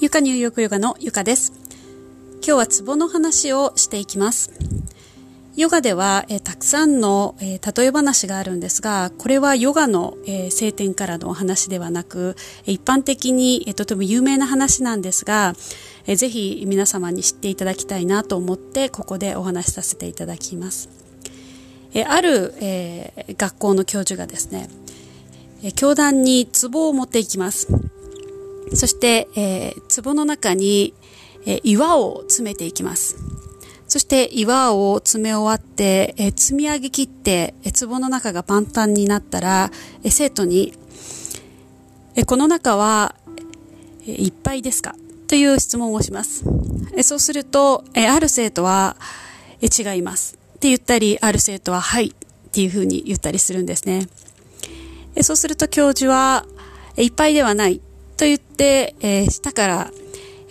ゆか入浴ヨガのゆかです。今日はツボの話をしていきます。ヨガでは、え、たくさんの、えー、例え話があるんですが、これはヨガの、えー、聖典からのお話ではなく、一般的に、えー、とても有名な話なんですが、えー、ぜひ皆様に知っていただきたいなと思って、ここでお話しさせていただきます。えー、ある、えー、学校の教授がですね、えー、教団に壺を持っていきます。そして、えー、壺の中に、えー、岩を詰めていきます。そして岩を詰め終わって、え積み上げ切って、え壺の中がパンタンになったら、え生徒に、えこの中は、えいっぱいですか？という質問をします。えそうすると、えある生徒は、え違いますって言ったり、ある生徒ははいっていうふうに言ったりするんですね。えそうすると教授は、えいっぱいではないと言って、え下から、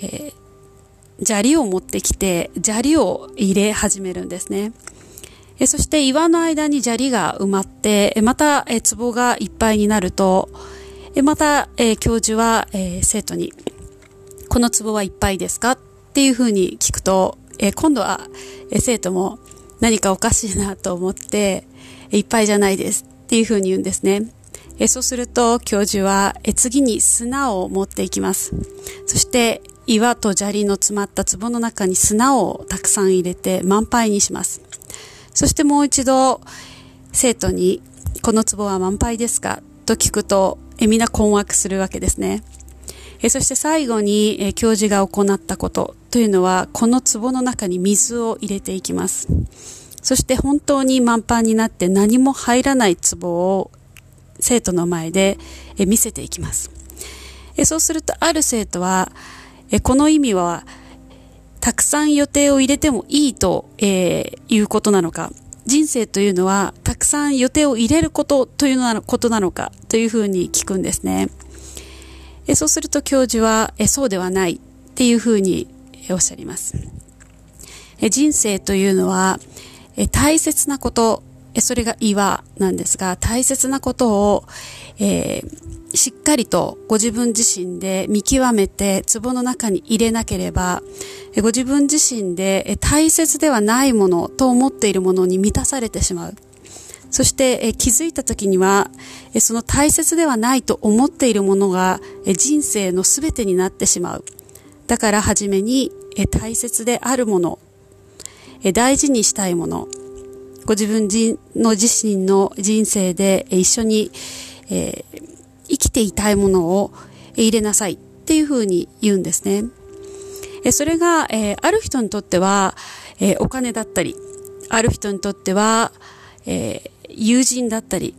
えー砂利を持ってきて砂利を入れ始めるんですね。えそして岩の間に砂利が埋まってまたえ壺がいっぱいになるとえまたえ教授はえ生徒にこの壺はいっぱいですか？っていうふうに聞くとえ今度はえ生徒も何かおかしいなと思っていっぱいじゃないですっていうふうに言うんですね。えそうすると教授はえ次に砂を持っていきます。そして岩と砂利の詰まった壺の中に砂をたくさん入れて満杯にします。そしてもう一度生徒にこの壺は満杯ですか？と聞くとえみんな困惑するわけですね。えそして最後にえ教授が行ったことというのはこの壺の中に水を入れていきます。そして本当に満杯になって何も入らない壺を生徒の前で見せていきます。そうするとある生徒はこの意味は、たくさん予定を入れてもいいと、え、いうことなのか、人生というのは、たくさん予定を入れることというのことなのか、というふうに聞くんですね。えそうすると教授は、えそうではないっていうふうにおっしゃります。え人生というのは、え大切なこと、それが岩なんですが、大切なことを、えーしっかりとご自分自身で見極めて壺の中に入れなければ、ご自分自身で大切ではないものと思っているものに満たされてしまう。そして気づいた時には、その大切ではないと思っているものが人生の全てになってしまう。だから初めに大切であるもの、大事にしたいもの、ご自分の自身の人生で一緒に、えー生きていたいものを入れなさいっていうふうに言うんですね。それが、えある人にとっては、えお金だったり、ある人にとっては、え友人だったり、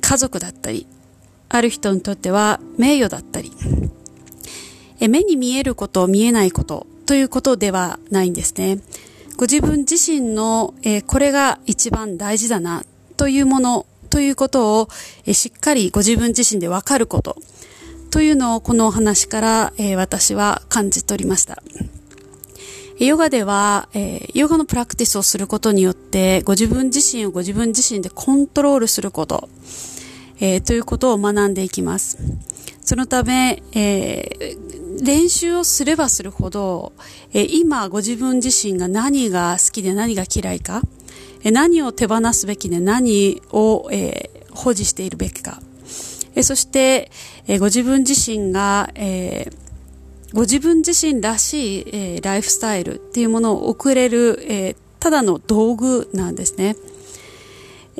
家族だったり、ある人にとっては名誉だったり、え目に見えること、見えないことということではないんですね。ご自分自身の、えこれが一番大事だなというものということを、えしっかりご自分自身でわかることというのをこのお話から、え私は感じ取りました。ヨガでは、えヨガのプラクティスをすることによって、ご自分自身をご自分自身でコントロールすること、え、ということを学んでいきます。そのため、えー、練習をすればするほど、え、今ご自分自身が何が好きで何が嫌いか、え何を手放すべきで何を、え、保持しているべきか。えそして、えご自分自身が、えー、ご自分自身らしい、え、ライフスタイルっていうものを送れる、え、ただの道具なんですね。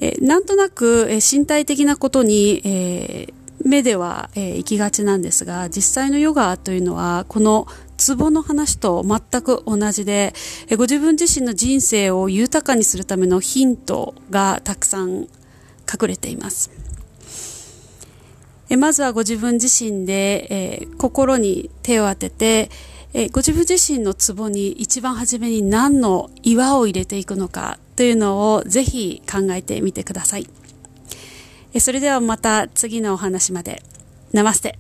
えなんとなく、え身体的なことに、え目では、え行きがちなんですが、実際のヨガというのは、このツボの話と全く同じでえ、ご自分自身の人生を豊かにするためのヒントがたくさん隠れています。えまずはご自分自身で、えー、心に手を当てて、え、ご自分自身のツボに一番初めに何の岩を入れていくのかというのをぜひ考えてみてください。それではまた次のお話まで。ナマステ。